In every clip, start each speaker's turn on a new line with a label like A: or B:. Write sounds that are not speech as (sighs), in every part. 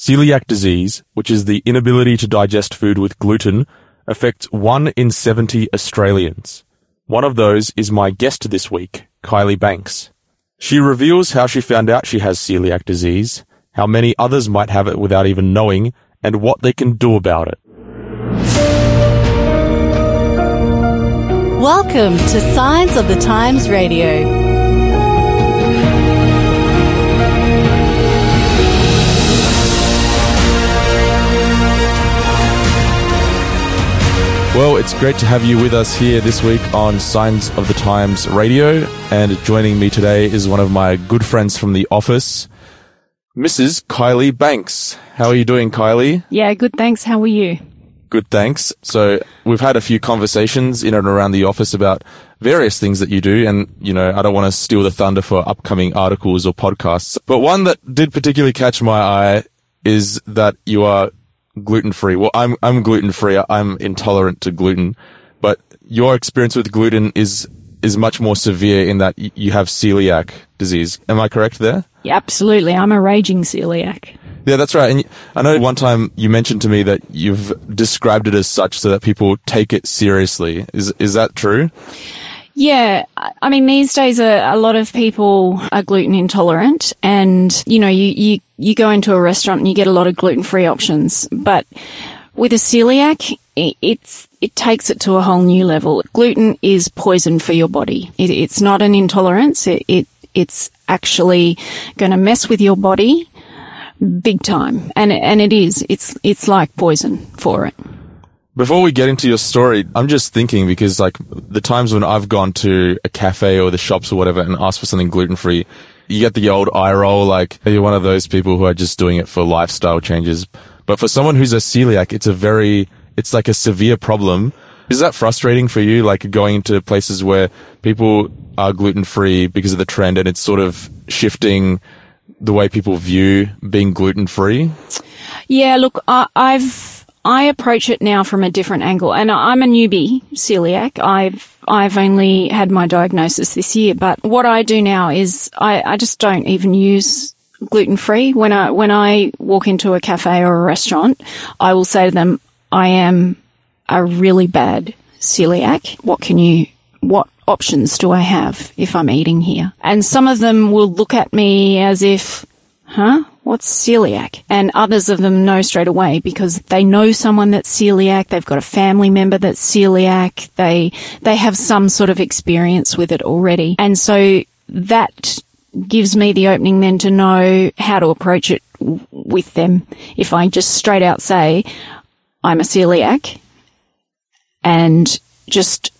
A: Celiac disease, which is the inability to digest food with gluten, affects 1 in 70 Australians. One of those is my guest this week, Kylie Banks. She reveals how she found out she has celiac disease, how many others might have it without even knowing, and what they can do about it.
B: Welcome to Signs of the Times Radio.
A: Well, it's great to have you with us here this week on Signs of the Times Radio. And joining me today is one of my good friends from the office, Mrs. Kylie Banks. How are you doing, Kylie?
C: Yeah, good. Thanks. How are you?
A: Good, thanks. So we've had a few conversations in and around the office about various things that you do. And, you know, I don't want to steal the thunder for upcoming articles or podcasts, but one that did particularly catch my eye is that you are gluten free. Well, I'm, I'm gluten free. I'm intolerant to gluten, but your experience with gluten is, is much more severe in that y- you have celiac disease. Am I correct there?
C: Yeah, absolutely. I'm a raging celiac.
A: Yeah, that's right. And I know one time you mentioned to me that you've described it as such so that people take it seriously. Is, is that true?
C: Yeah, I mean, these days a, a lot of people are gluten intolerant, and you know, you, you you go into a restaurant and you get a lot of gluten free options, but with a celiac, it, it's it takes it to a whole new level. Gluten is poison for your body. It, it's not an intolerance. It, it it's actually going to mess with your body big time, and and it is. It's it's like poison for it.
A: Before we get into your story, I'm just thinking because like the times when I've gone to a cafe or the shops or whatever and asked for something gluten free, you get the old eye roll like you're one of those people who are just doing it for lifestyle changes. But for someone who's a celiac, it's a very, it's like a severe problem. Is that frustrating for you? Like going to places where people are gluten free because of the trend and it's sort of shifting the way people view being gluten free?
C: Yeah, look, I, I've I approach it now from a different angle, and I'm a newbie celiac. I've I've only had my diagnosis this year, but what I do now is I, I just don't even use gluten free when I when I walk into a cafe or a restaurant. I will say to them, "I am a really bad celiac. What can you what options do I have if I'm eating here?" And some of them will look at me as if, "Huh? What's celiac? And others of them know straight away because they know someone that's celiac. They've got a family member that's celiac. They, they have some sort of experience with it already. And so that gives me the opening then to know how to approach it with them. If I just straight out say, I'm a celiac and just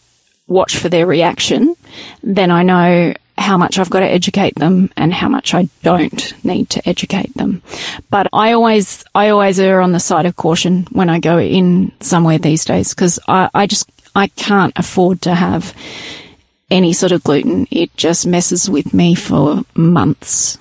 C: watch for their reaction, then I know how much I've got to educate them and how much I don't need to educate them. But I always, I always err on the side of caution when I go in somewhere these days because I, I just, I can't afford to have any sort of gluten. It just messes with me for months.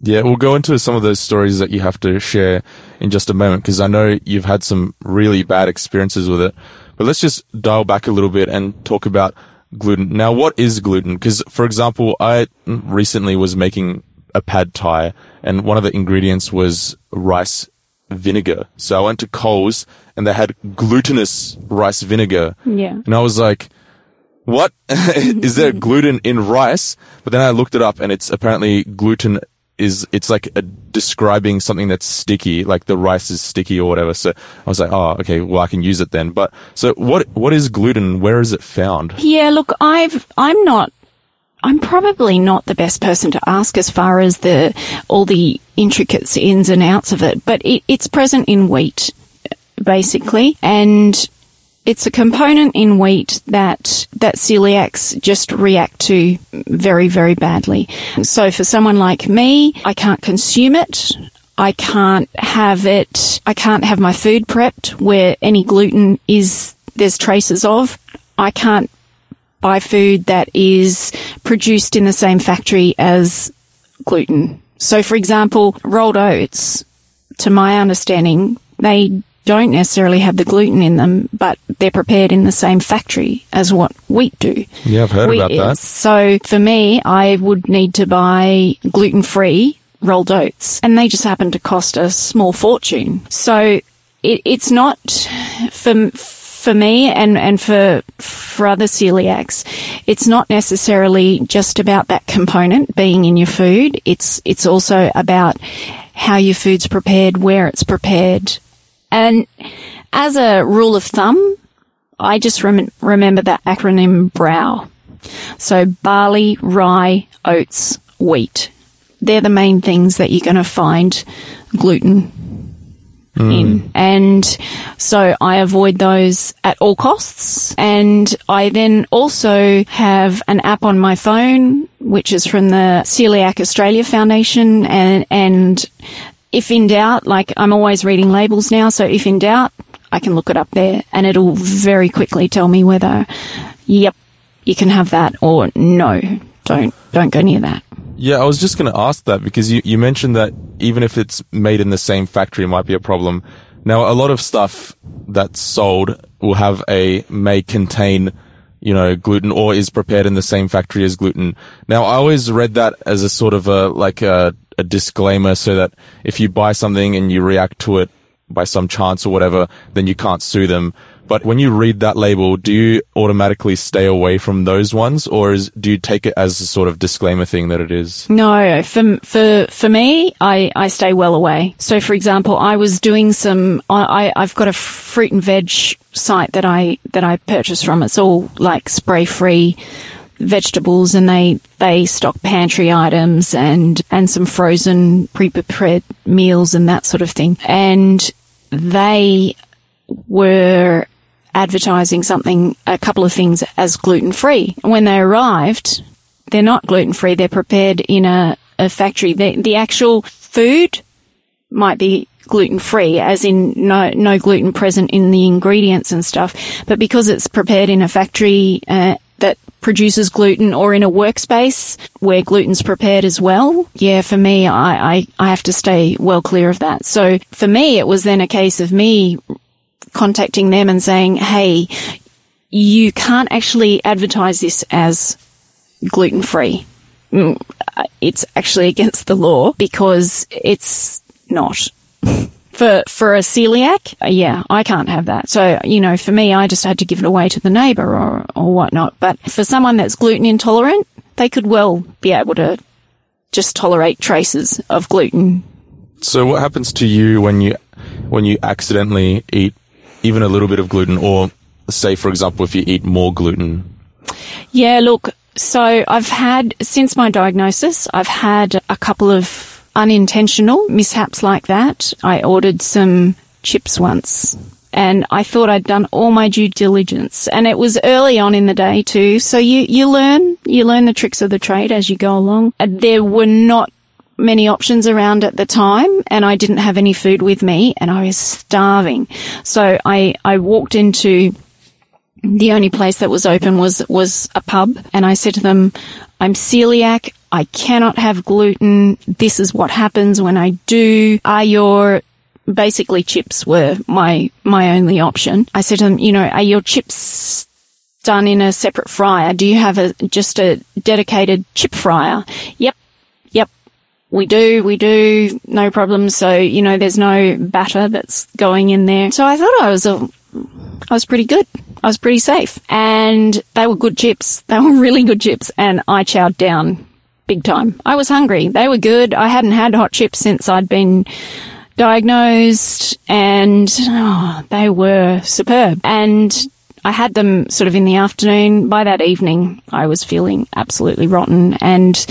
A: Yeah, we'll go into some of those stories that you have to share in just a moment because I know you've had some really bad experiences with it. But let's just dial back a little bit and talk about gluten. Now, what is gluten? Because, for example, I recently was making a pad thai and one of the ingredients was rice vinegar. So I went to Coles and they had glutinous rice vinegar.
C: Yeah.
A: And I was like, what? (laughs) is there gluten in rice? But then I looked it up and it's apparently gluten is, it's like a, describing something that's sticky, like the rice is sticky or whatever. So I was like, oh, okay, well, I can use it then. But so what, what is gluten? Where is it found?
C: Yeah, look, I've, I'm not, I'm probably not the best person to ask as far as the, all the intricate ins and outs of it, but it, it's present in wheat, basically. And it's a component in wheat that, that celiacs just react to very, very badly. So for someone like me, I can't consume it. I can't have it, I can't have my food prepped where any gluten is, there's traces of. I can't buy food that is produced in the same factory as gluten. So for example, rolled oats, to my understanding, they don't necessarily have the gluten in them, but they're prepared in the same factory as what wheat do.
A: Yeah, I've heard
C: Wheat
A: about that.
C: So for me, I would need to buy gluten free rolled oats and they just happen to cost a small fortune. So it, it's not for, for me and, and for, for other celiacs, it's not necessarily just about that component being in your food. It's, it's also about how your food's prepared, where it's prepared. And as a rule of thumb, I just rem- remember that acronym BROW. So barley, rye, oats, wheat. They're the main things that you're going to find gluten hmm. in. And so I avoid those at all costs. And I then also have an app on my phone, which is from the Celiac Australia Foundation. And, and if in doubt, like I'm always reading labels now. So if in doubt, I can look it up there and it'll very quickly tell me whether, yep, you can have that or no, don't, don't go near that.
A: Yeah, I was just going to ask that because you, you mentioned that even if it's made in the same factory, it might be a problem. Now, a lot of stuff that's sold will have a may contain, you know, gluten or is prepared in the same factory as gluten. Now, I always read that as a sort of a, like a, a disclaimer so that if you buy something and you react to it by some chance or whatever, then you can't sue them. But when you read that label, do you automatically stay away from those ones, or is, do you take it as a sort of disclaimer thing that it is?
C: No, for for for me, I I stay well away. So, for example, I was doing some. I I've got a fruit and veg site that I that I purchase from. It's all like spray free vegetables and they they stock pantry items and and some frozen pre-prepared meals and that sort of thing and they were advertising something, a couple of things as gluten free. When they arrived, they're not gluten free. They're prepared in a, a factory. The, the actual food might be gluten free, as in no, no gluten present in the ingredients and stuff. But because it's prepared in a factory, uh, that produces gluten or in a workspace where gluten's prepared as well. Yeah, for me, I, I, I have to stay well clear of that. So for me, it was then a case of me contacting them and saying, Hey, you can't actually advertise this as gluten free. Mm, it's actually (laughs) against the law because it's not. For for a celiac, uh, yeah, I can't have that. So you know, for me, I just had to give it away to the neighbour or or whatnot. But for someone that's gluten intolerant, they could well be able to just tolerate traces of gluten.
A: So what happens to you when you when you accidentally eat even a little bit of gluten, or say, for example, if you eat more gluten?
C: Yeah, look. So I've had since my diagnosis, I've had a couple of unintentional mishaps like that. I ordered some chips once and I thought I'd done all my due diligence and it was early on in the day too. So you, you learn, you learn the tricks of the trade as you go along. Uh, there were not many options around at the time and I didn't have any food with me and I was starving. So I, I walked into the only place that was open was, was a pub and I said to them, I'm celiac. I cannot have gluten. This is what happens when I do. Are your basically chips were my my only option. I said to them, you know, are your chips done in a separate fryer? Do you have a just a dedicated chip fryer? Yep. Yep. We do, we do, no problem. So, you know, there's no batter that's going in there. So I thought I was a, I was pretty good. I was pretty safe. And they were good chips. (laughs) They were really good chips. And I chowed down big time. I was hungry. They were good. I hadn't had hot chips since I'd been diagnosed and oh, they were superb. And I had them sort of in the afternoon. By that evening, I was feeling absolutely rotten and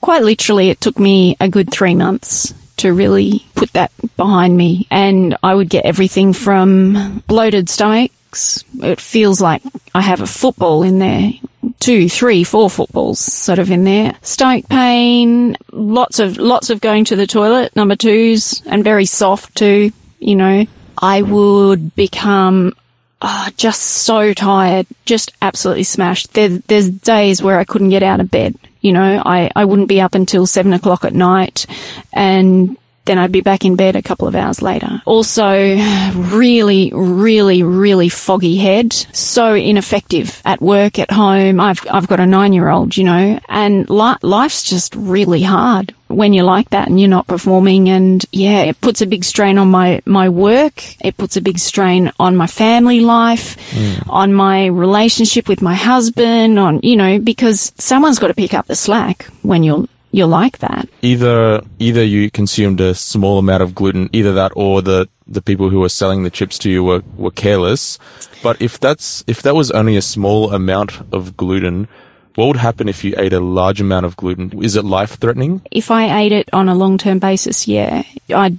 C: quite literally it took me a good three months to really put that behind me. And I would get everything from bloated stomachs. It feels like I have a football in there two, three, four footballs sort of in there. Stomach pain, lots of, lots of going to the toilet, number twos, and very soft too, you know. I would become oh, just so tired, just absolutely smashed. There, there's days where I couldn't get out of bed. You know, I, I wouldn't be up until seven o'clock at night. And then I'd be back in bed a couple of hours later. Also, really, really, really foggy head. So ineffective at work, at home. I've, I've got a nine year old, you know, and li- life's just really hard when you're like that and you're not performing and yeah it puts a big strain on my my work it puts a big strain on my family life mm. on my relationship with my husband on you know because someone's got to pick up the slack when you're you're like that
A: Either either you consumed a small amount of gluten, either that or the the people who were selling the chips to you were, were careless. But if that's if that was only a small amount of gluten, what would happen if you ate a large amount of gluten? Is it life threatening?
C: if I ate it on a long term basis, yeah, I'd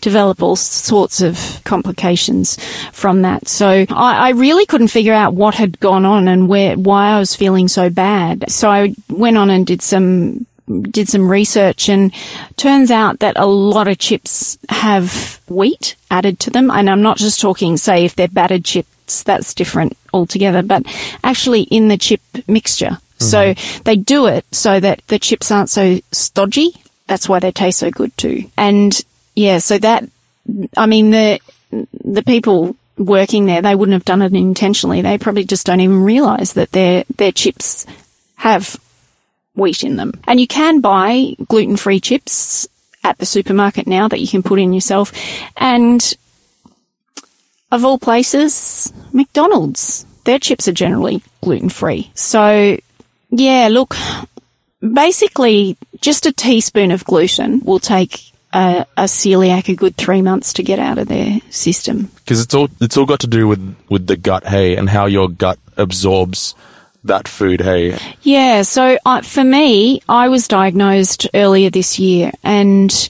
C: develop all sorts of complications from that. So I, I really couldn't figure out what had gone on and where why I was feeling so bad. So I went on and did some did some research and turns out that a lot of chips have wheat added to them. And I'm not just talking say if they're battered chips that's different altogether but actually in the chip mixture. So mm-hmm. they do it so that the chips aren't so stodgy. That's why they taste so good too. And yeah so that I mean the the people working there they wouldn't have done it intentionally. They probably just don't even realize that their their chips have wheat in them. And you can buy gluten free chips at the supermarket now that you can put in yourself. And of all places, McDonald's, their chips are generally gluten free. So yeah, look, basically just a teaspoon of gluten will take a, a celiac a good three months to get out of their system.
A: Because it's all it's all got to do with with the gut, hey, and how your gut absorbs that food, hey.
C: Yeah, so uh, for me, I was diagnosed earlier this year, and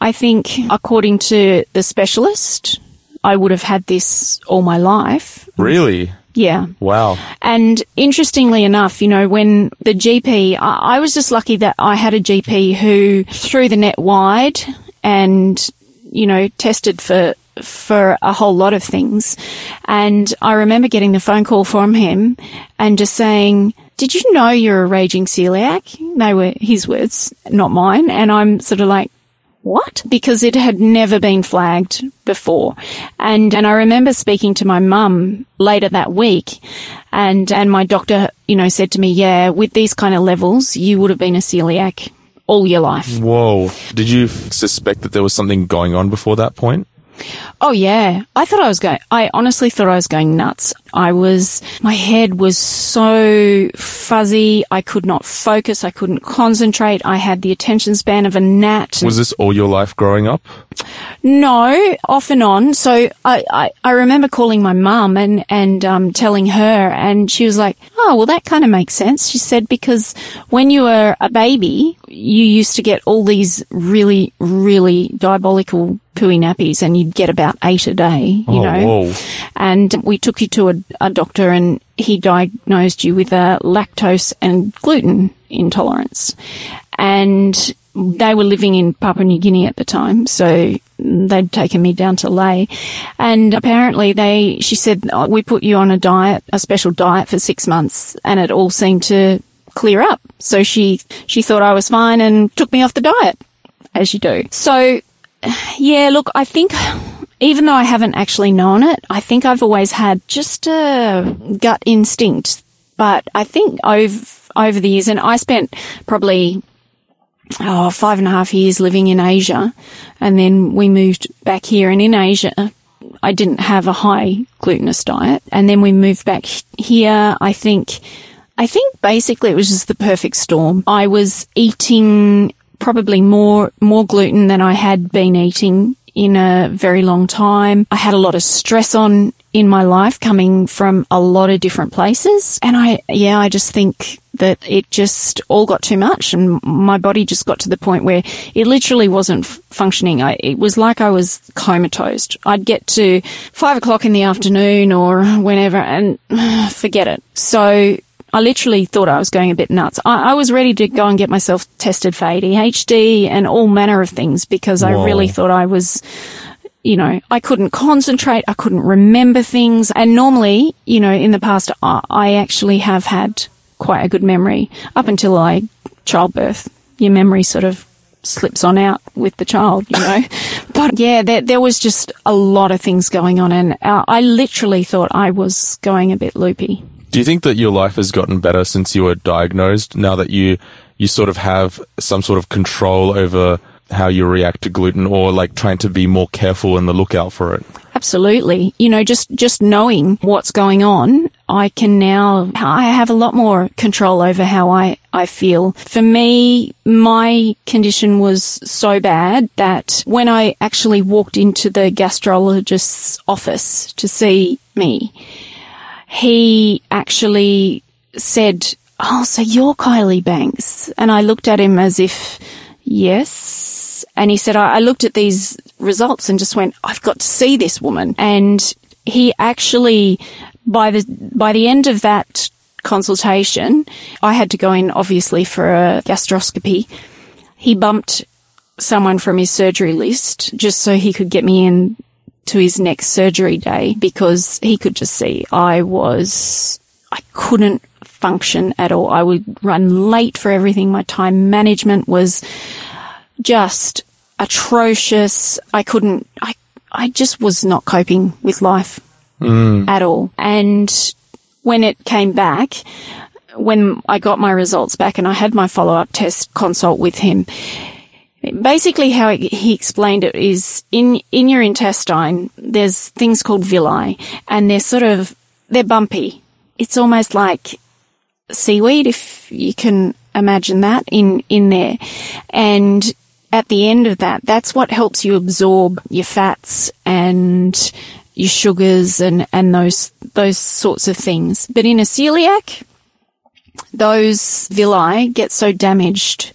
C: I think, according to the specialist, I would have had this all my life.
A: Really?
C: Yeah.
A: Wow.
C: And interestingly enough, you know, when the GP, I, I was just lucky that I had a GP who threw the net wide and, you know, tested for for a whole lot of things. And I remember getting the phone call from him and just saying, did you know you're a raging celiac? They were his words, not mine. And I'm sort of like, what? Because it had never been flagged before. And, and I remember speaking to my mum later that week and, and my doctor, you know, said to me, yeah, with these kind of levels, you would have been a celiac all your life.
A: Whoa. Did you suspect that there was something going on before that point?
C: Oh yeah. I thought I was going, I honestly thought I was going nuts. I was, my head was so fuzzy. I could not focus. I couldn't concentrate. I had the attention span of a gnat.
A: Was this all your life growing up?
C: No, off and on. So I, I, I remember calling my mum and, and, um, telling her and she was like, oh, well, that kind of makes sense. She said, because when you were a baby, you used to get all these really, really diabolical pooey nappies and you'd get about eight a day, you
A: oh,
C: know.
A: whoa.
C: And we took you to a, a doctor and he diagnosed you with a lactose and gluten intolerance. And they were living in Papua New Guinea at the time, so they'd taken me down to Lae. And apparently they, she said, oh, we put you on a diet, a special diet for six months and it all seemed to clear up. So she, she thought I was fine and took me off the diet, as you do. So (sighs) yeah, look, I think even though I haven't actually known it, I think I've always had just a gut instinct. But I think over, over the years, and I spent probably oh, five and a half years living in Asia, and then we moved back here. And in Asia, I didn't have a high glutinous diet, and then we moved back here. I think, I think basically it was just the perfect storm. I was eating probably more more gluten than I had been eating in a very long time. I had a lot of stress on in my life coming from a lot of different places. And I, yeah, I just think that it just all got too much and my body just got to the point where it literally wasn't functioning. I, it was like I was comatose. I'd get to five o'clock in the afternoon or whenever and (sighs) forget it. So I literally thought I was going a bit nuts. I, I, was ready to go and get myself tested for ADHD and all manner of things because I really thought I was, you know, I couldn't concentrate. I couldn't remember things. And normally, you know, in the past, I, I actually have had quite a good memory up until I childbirth. Your memory sort of slips on out with the child, you know. (laughs) but yeah, there, there was just a lot of things going on, and uh, I literally thought I was going a bit loopy.
A: Do you think that your life has gotten better since you were diagnosed? Now that you you sort of have some sort of control over how you react to gluten, or like trying to be more careful and the lookout for it?
C: Absolutely. You know, just, just knowing what's going on, I can now, I have a lot more control over how I, I feel. For me, my condition was so bad that when I actually walked into the gastrologist's office to see me, he actually said, Oh, so you're Kylie Banks. And I looked at him as if, yes. And he said, I, I looked at these results and just went, I've got to see this woman. And he actually, by the, by the end of that consultation, I had to go in obviously for a gastroscopy. He bumped someone from his surgery list just so he could get me in to his next surgery day because he could just see I was, I couldn't function at all. I would run late for everything. My time management was just atrocious. I couldn't, I, I just was not coping with life mm. at all. And when it came back, when I got my results back and I had my follow up test consult with him, basically how he explained it is in, in your intestine, there's things called villi and they're sort of, they're bumpy. It's almost like seaweed, if you can imagine that in, in there. And at the end of that, that's what helps you absorb your fats and your sugars and, and those, those sorts of things. But in a celiac, those villi get so damaged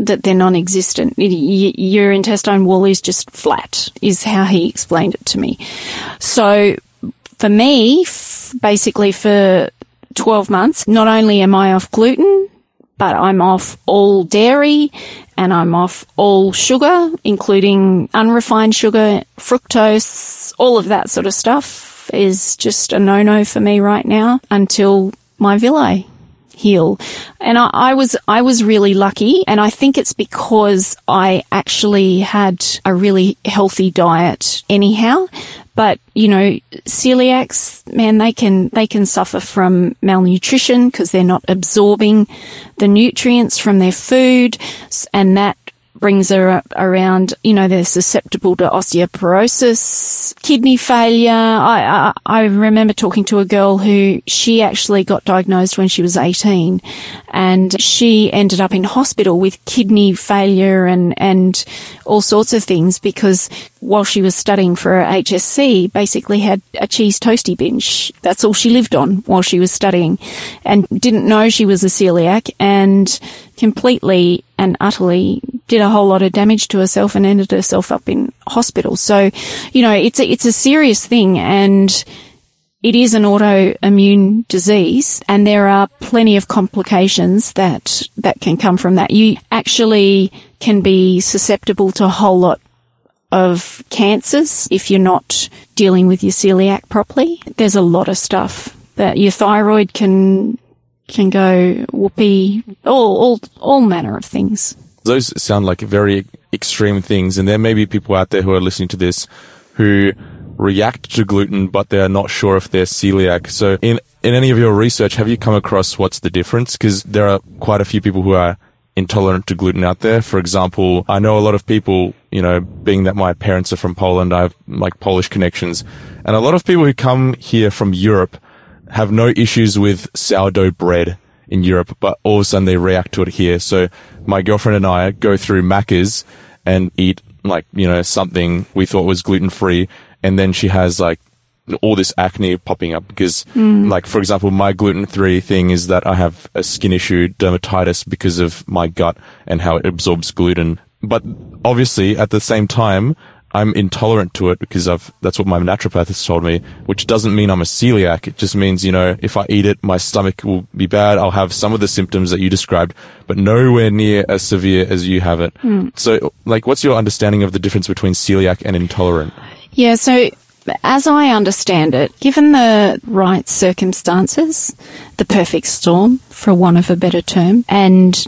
C: that they're non-existent. Your intestine wall is just flat, is how he explained it to me. So for me, basically for 12 months, not only am I off gluten, but I'm off all dairy and I'm off all sugar, including unrefined sugar, fructose, all of that sort of stuff is just a no-no for me right now until my villi heal. And I, I, was, I was really lucky. And I think it's because I actually had a really healthy diet anyhow. But, you know, celiacs, man, they can, they can suffer from malnutrition because they're not absorbing the nutrients from their food and that brings her around, you know, they're susceptible to osteoporosis, kidney failure. I, I, I, remember talking to a girl who she actually got diagnosed when she was 18 and she ended up in hospital with kidney failure and, and all sorts of things because while she was studying for her HSC, basically had a cheese toasty binge. That's all she lived on while she was studying and didn't know she was a celiac and completely and utterly did a whole lot of damage to herself and ended herself up in hospital. So, you know, it's a, it's a serious thing and it is an autoimmune disease and there are plenty of complications that, that can come from that. You actually can be susceptible to a whole lot of cancers if you're not dealing with your celiac properly. There's a lot of stuff that your thyroid can can go whoopee, all, all, all manner of things.
A: Those sound like very extreme things. And there may be people out there who are listening to this who react to gluten, but they're not sure if they're celiac. So in, in any of your research, have you come across what's the difference? Because there are quite a few people who are intolerant to gluten out there. For example, I know a lot of people, you know, being that my parents are from Poland, I have like Polish connections, and a lot of people who come here from Europe have no issues with sourdough bread in Europe, but all of a sudden they react to it here. So my girlfriend and I go through Macca's and eat like, you know, something we thought was gluten free. And then she has like all this acne popping up because mm. like, for example, my gluten free thing is that I have a skin issue, dermatitis because of my gut and how it absorbs gluten. But obviously at the same time, I'm intolerant to it because I've, that's what my naturopath has told me, which doesn't mean I'm a celiac. It just means, you know, if I eat it, my stomach will be bad. I'll have some of the symptoms that you described, but nowhere near as severe as you have it. Mm. So, like, what's your understanding of the difference between celiac and intolerant?
C: Yeah. So, as I understand it, given the right circumstances, the perfect storm, for want of a better term, and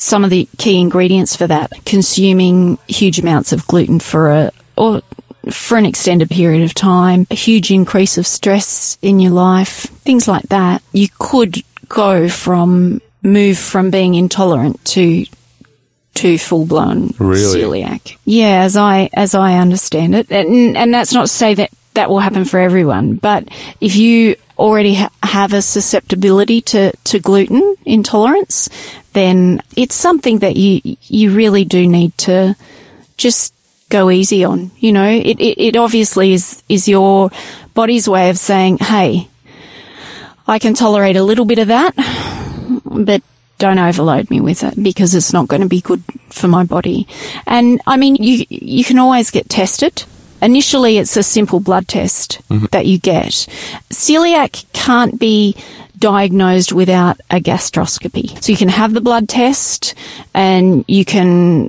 C: some of the key ingredients for that. Consuming huge amounts of gluten for a, or for an extended period of time, a huge increase of stress in your life, things like that. You could go from, move from being intolerant to to full blown
A: Really?
C: celiac. Yeah, as I as I understand it, and and that's not to say that that will happen for everyone, but if you already ha- have a susceptibility to to gluten intolerance, then it's something that you you really do need to just go easy on. You know, it it, it obviously is is your body's way of saying, hey. I can tolerate a little bit of that, but don't overload me with it because it's not going to be good for my body. And I mean, you you can always get tested. Initially, it's a simple blood test mm-hmm. that you get. Celiac can't be diagnosed without a gastroscopy. So you can have the blood test and you can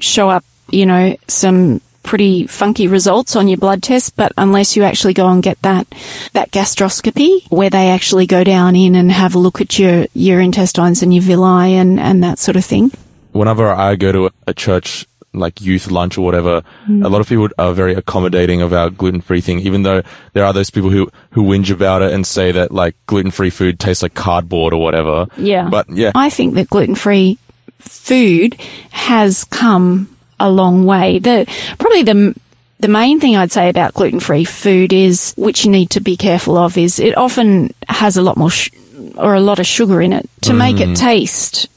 C: show up, you know, some pretty funky results on your blood test, but unless you actually go and get that, that gastroscopy where they actually go down in and have a look at your, your intestines and your villi and, and that sort of thing.
A: whenever I go to a, church like youth lunch or whatever, hmm. a lot of people are very accommodating of our gluten free thing, even though there are those people who, who whinge about it and say that like gluten free food tastes like cardboard or whatever.
C: Yeah.
A: But yeah,
C: I think that gluten free food has come a long way. The probably the the main thing I'd say about gluten free food is, which you need to be careful of, is it often has a lot more sh- or a lot of sugar in it to make it mm. taste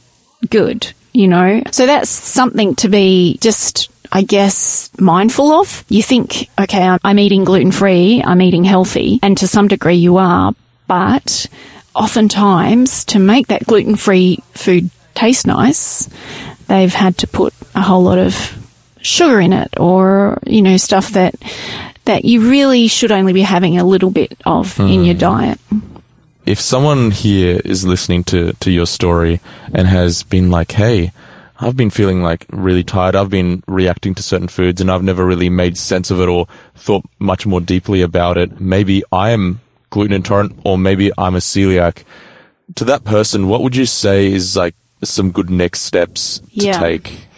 C: good. You know, so that's something to be just. I guess mindful of. You think, okay, I'm, I'm eating gluten free, I'm eating healthy, and to some degree you are, but oftentimes to make that gluten free food taste nice, they've had to put a whole lot of sugar in it or, you know, stuff that that you really should only be having a little bit of in your hmm. diet.
A: if someone here is listening to, to your story and has been like, hey, I've been feeling like really tired. I've been reacting to certain foods and I've never really made sense of it or thought much more deeply about it. Maybe I am gluten intolerant or maybe I'm a celiac. To that person, what would you say is like some good next steps to
C: Yeah.
A: take?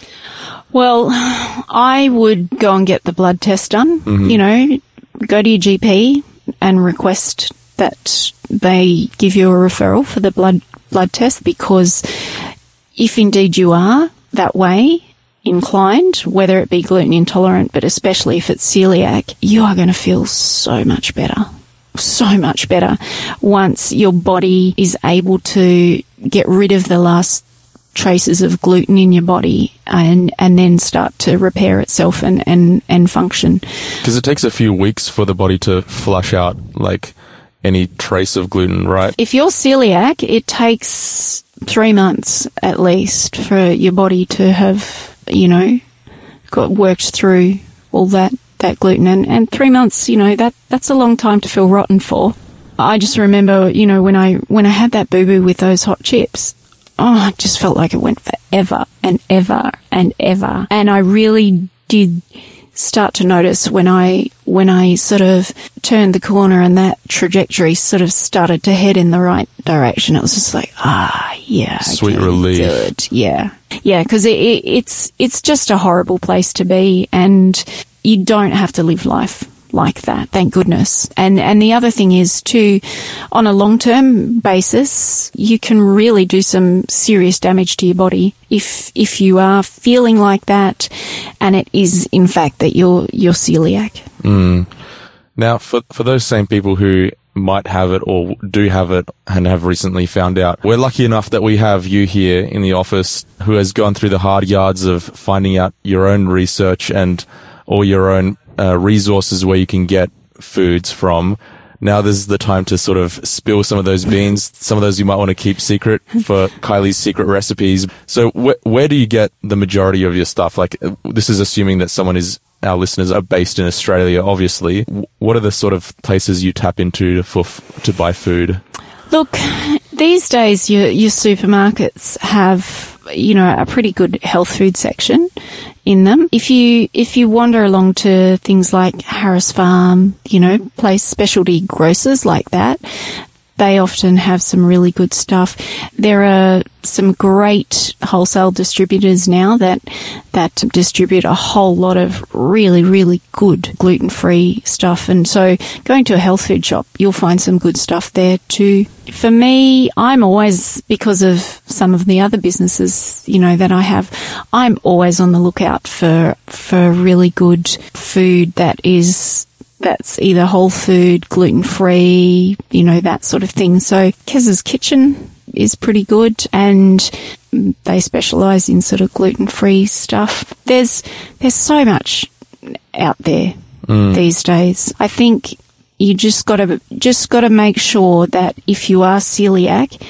C: Well, I would go and get the blood test done. Mm-hmm. You know, go to your GP and request that they give you a referral for the blood blood test because if indeed you are that way inclined, whether it be gluten intolerant, but especially if it's celiac, you are going to feel so much better. So much better once your body is able to get rid of the last traces of gluten in your body and and then start to repair itself and and and function.
A: Because it takes a few weeks for the body to flush out like any trace of gluten, right?
C: If you're celiac, it takes 3 months at least for your body to have, you know, got worked through all that that gluten and and 3 months, you know, that that's a long time to feel rotten for. I just remember, you know, when I when I had that boo boo with those hot chips, oh, it just felt like it went forever and ever and ever. And I really did start to notice when I when I sort of turned the corner and that trajectory sort of started to head in the right direction. It was just like, ah, yeah,
A: Sweet
C: okay,
A: relief.
C: Good, yeah, yeah, because it, it, it's it's just a horrible place to be, and you don't have to live life like that, thank goodness. And and the other thing is too, on a long term basis, you can really do some serious damage to your body if if you are feeling like that, and it is in fact that you're you're celiac. Mm.
A: Now, for for those same people who might have it or do have it and have recently found out, we're lucky enough that we have you here in the office who has gone through the hard yards of finding out your own research and all your own uh, resources where you can get foods from. Now this is the time to sort of spill some of those beans. Some of those you might want to keep secret for (laughs) Kylie's secret recipes. So wh- where do you get the majority of your stuff? Like uh, this is assuming that someone is our listeners are based in Australia, obviously. What are the sort of places you tap into for f- to buy food?
C: Look, these days your your supermarkets have you know a pretty good health food section in them. If you if you wander along to things like Harris Farm, you know, place specialty grocers like that, they often have some really good stuff. There are some great wholesale distributors now that that distribute a whole lot of really really good gluten free stuff and so going to a health food shop you'll find some good stuff there too for me I'm always because of some of the other businesses you know that I have I'm always on the lookout for for really good food that is that's either whole food, gluten free, you know, that sort of thing. So Kez's Kitchen is pretty good and they specialize in sort of gluten free stuff. There's, there's so much out there mm. these days. I think you just gotta, just gotta make sure that if you are celiac,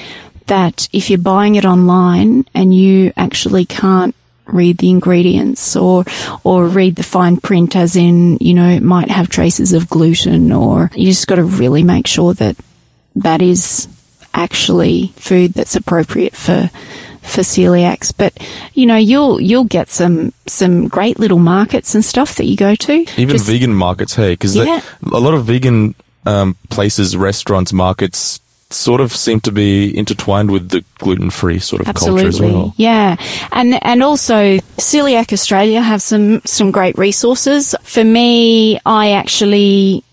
C: that if you're buying it online and you actually can't read the ingredients or or read the fine print as in you know it might have traces of gluten or you just got to really make sure that that is actually food that's appropriate for for celiacs but you know you'll you'll get some some great little markets and stuff that you go to
A: Even
C: Just-
A: vegan markets, hey, because
C: Yeah.
A: a lot of vegan um, places, restaurants, markets sort of seem to be intertwined with the gluten-free sort of culture as
C: Absolutely.
A: well.
C: Yeah. And and also Celiac Australia have some some great resources. For me, I actually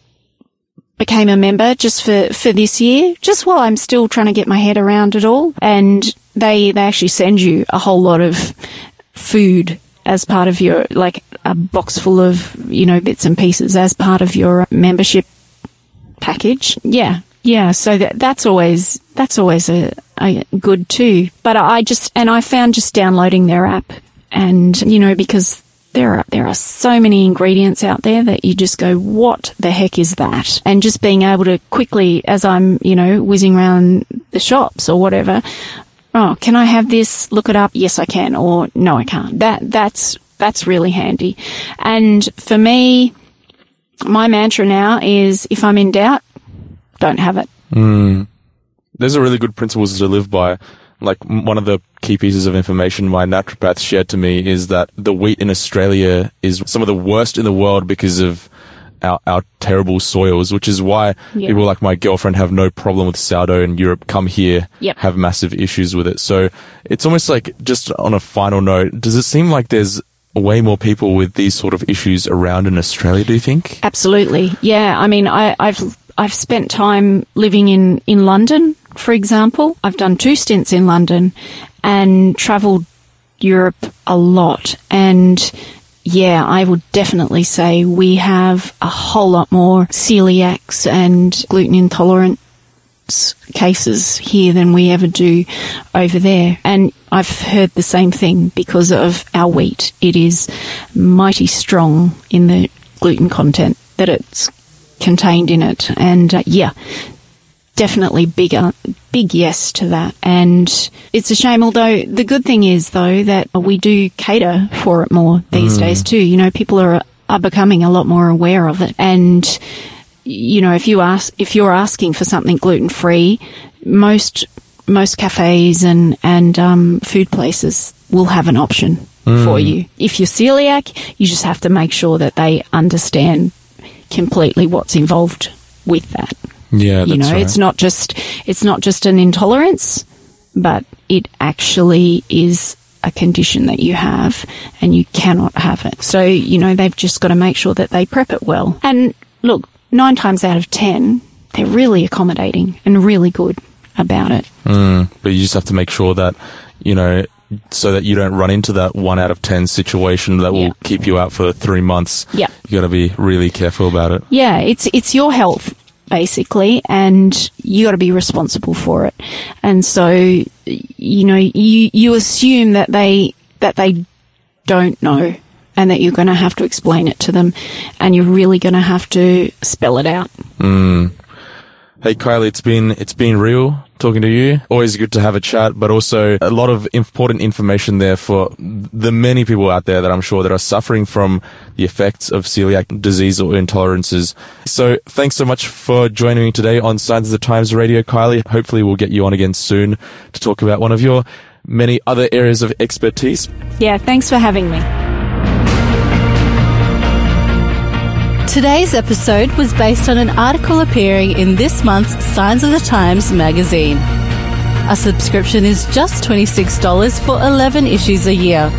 C: became a member just for for this year, just while I'm still trying to get my head around it all. And they they actually send you a whole lot of food as part of your like a box full of, you know, bits and pieces as part of your membership package. Yeah. Yeah. So that, that's always, that's always a, a good too. But I just, and I found just downloading their app and, you know, because there are, there are so many ingredients out there that you just go, what the heck is that? And just being able to quickly, as I'm, you know, whizzing around the shops or whatever, oh, can I have this? Look it up. Yes, I can. Or no, I can't. That, that's, that's really handy. And for me, my mantra now is if I'm in doubt, don't have it. Hmm.
A: Those are really good principles to live by. Like one of the key pieces of information my naturopath shared to me is that the wheat in Australia is some of the worst in the world because of our, our terrible soils, which is why
C: Yeah.
A: people like my girlfriend have no problem with sourdough in Europe, come here,
C: Yep.
A: have massive issues with it. So it's almost like just on a final note, does it seem like there's way more people with these sort of issues around in Australia, do you think?
C: Absolutely. Yeah. I mean, I, I've, I've spent time living in, in London, for example. I've done two stints in London and traveled Europe a lot. And yeah, I would definitely say we have a whole lot more celiacs and gluten intolerant cases here than we ever do over there. And I've heard the same thing because of our wheat. It is mighty strong in the gluten content that it's contained in it. And uh, yeah, definitely bigger, big yes to that. And it's a shame, although the good thing is though that we do cater for it more these days too. You know, people are, are becoming a lot more aware of it. And, you know, if you ask, if you're asking for something gluten free, most, most cafes and, and, um, food places will have an option for you. If you're celiac, you just have to make sure that they understand completely what's involved with that.
A: Yeah,
C: you know it's not just it's not just an intolerance but it actually is a condition that you have and you cannot have it. So you know they've just got to make sure that they prep it well. And look 9 times out of 10 they're really accommodating and really good about it.
A: Mm, but you just have to make sure that you know so that you don't run into that one out of ten situation that will
C: Yeah.
A: keep you out for three months.
C: Yeah.
A: you got to be really careful about it.
C: Yeah, it's it's your health basically, and you got to be responsible for it. And so, you know, you you assume that they that they don't know, and that you're going to have to explain it to them, and you're really going to have to spell it out. Hmm.
A: Hey Kylie, it's been it's been real talking to you. Always good to have a chat, but also a lot of important information there for the many people out there that I'm sure that are suffering from the effects of celiac disease or intolerances. So thanks so much for joining me today on Signs of the Times Radio, Kylie. Hopefully we'll get you on again soon to talk about one of your many other areas of expertise.
C: Yeah, thanks for having me.
B: Today's episode was based on an article appearing in this month's Signs of the Times magazine. A subscription is just $26 for 11 issues a year.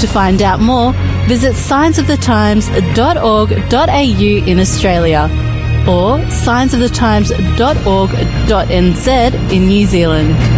B: To find out more, visit signsofthetimes.org.au in Australia or signsofthetimes.org.nz in New Zealand.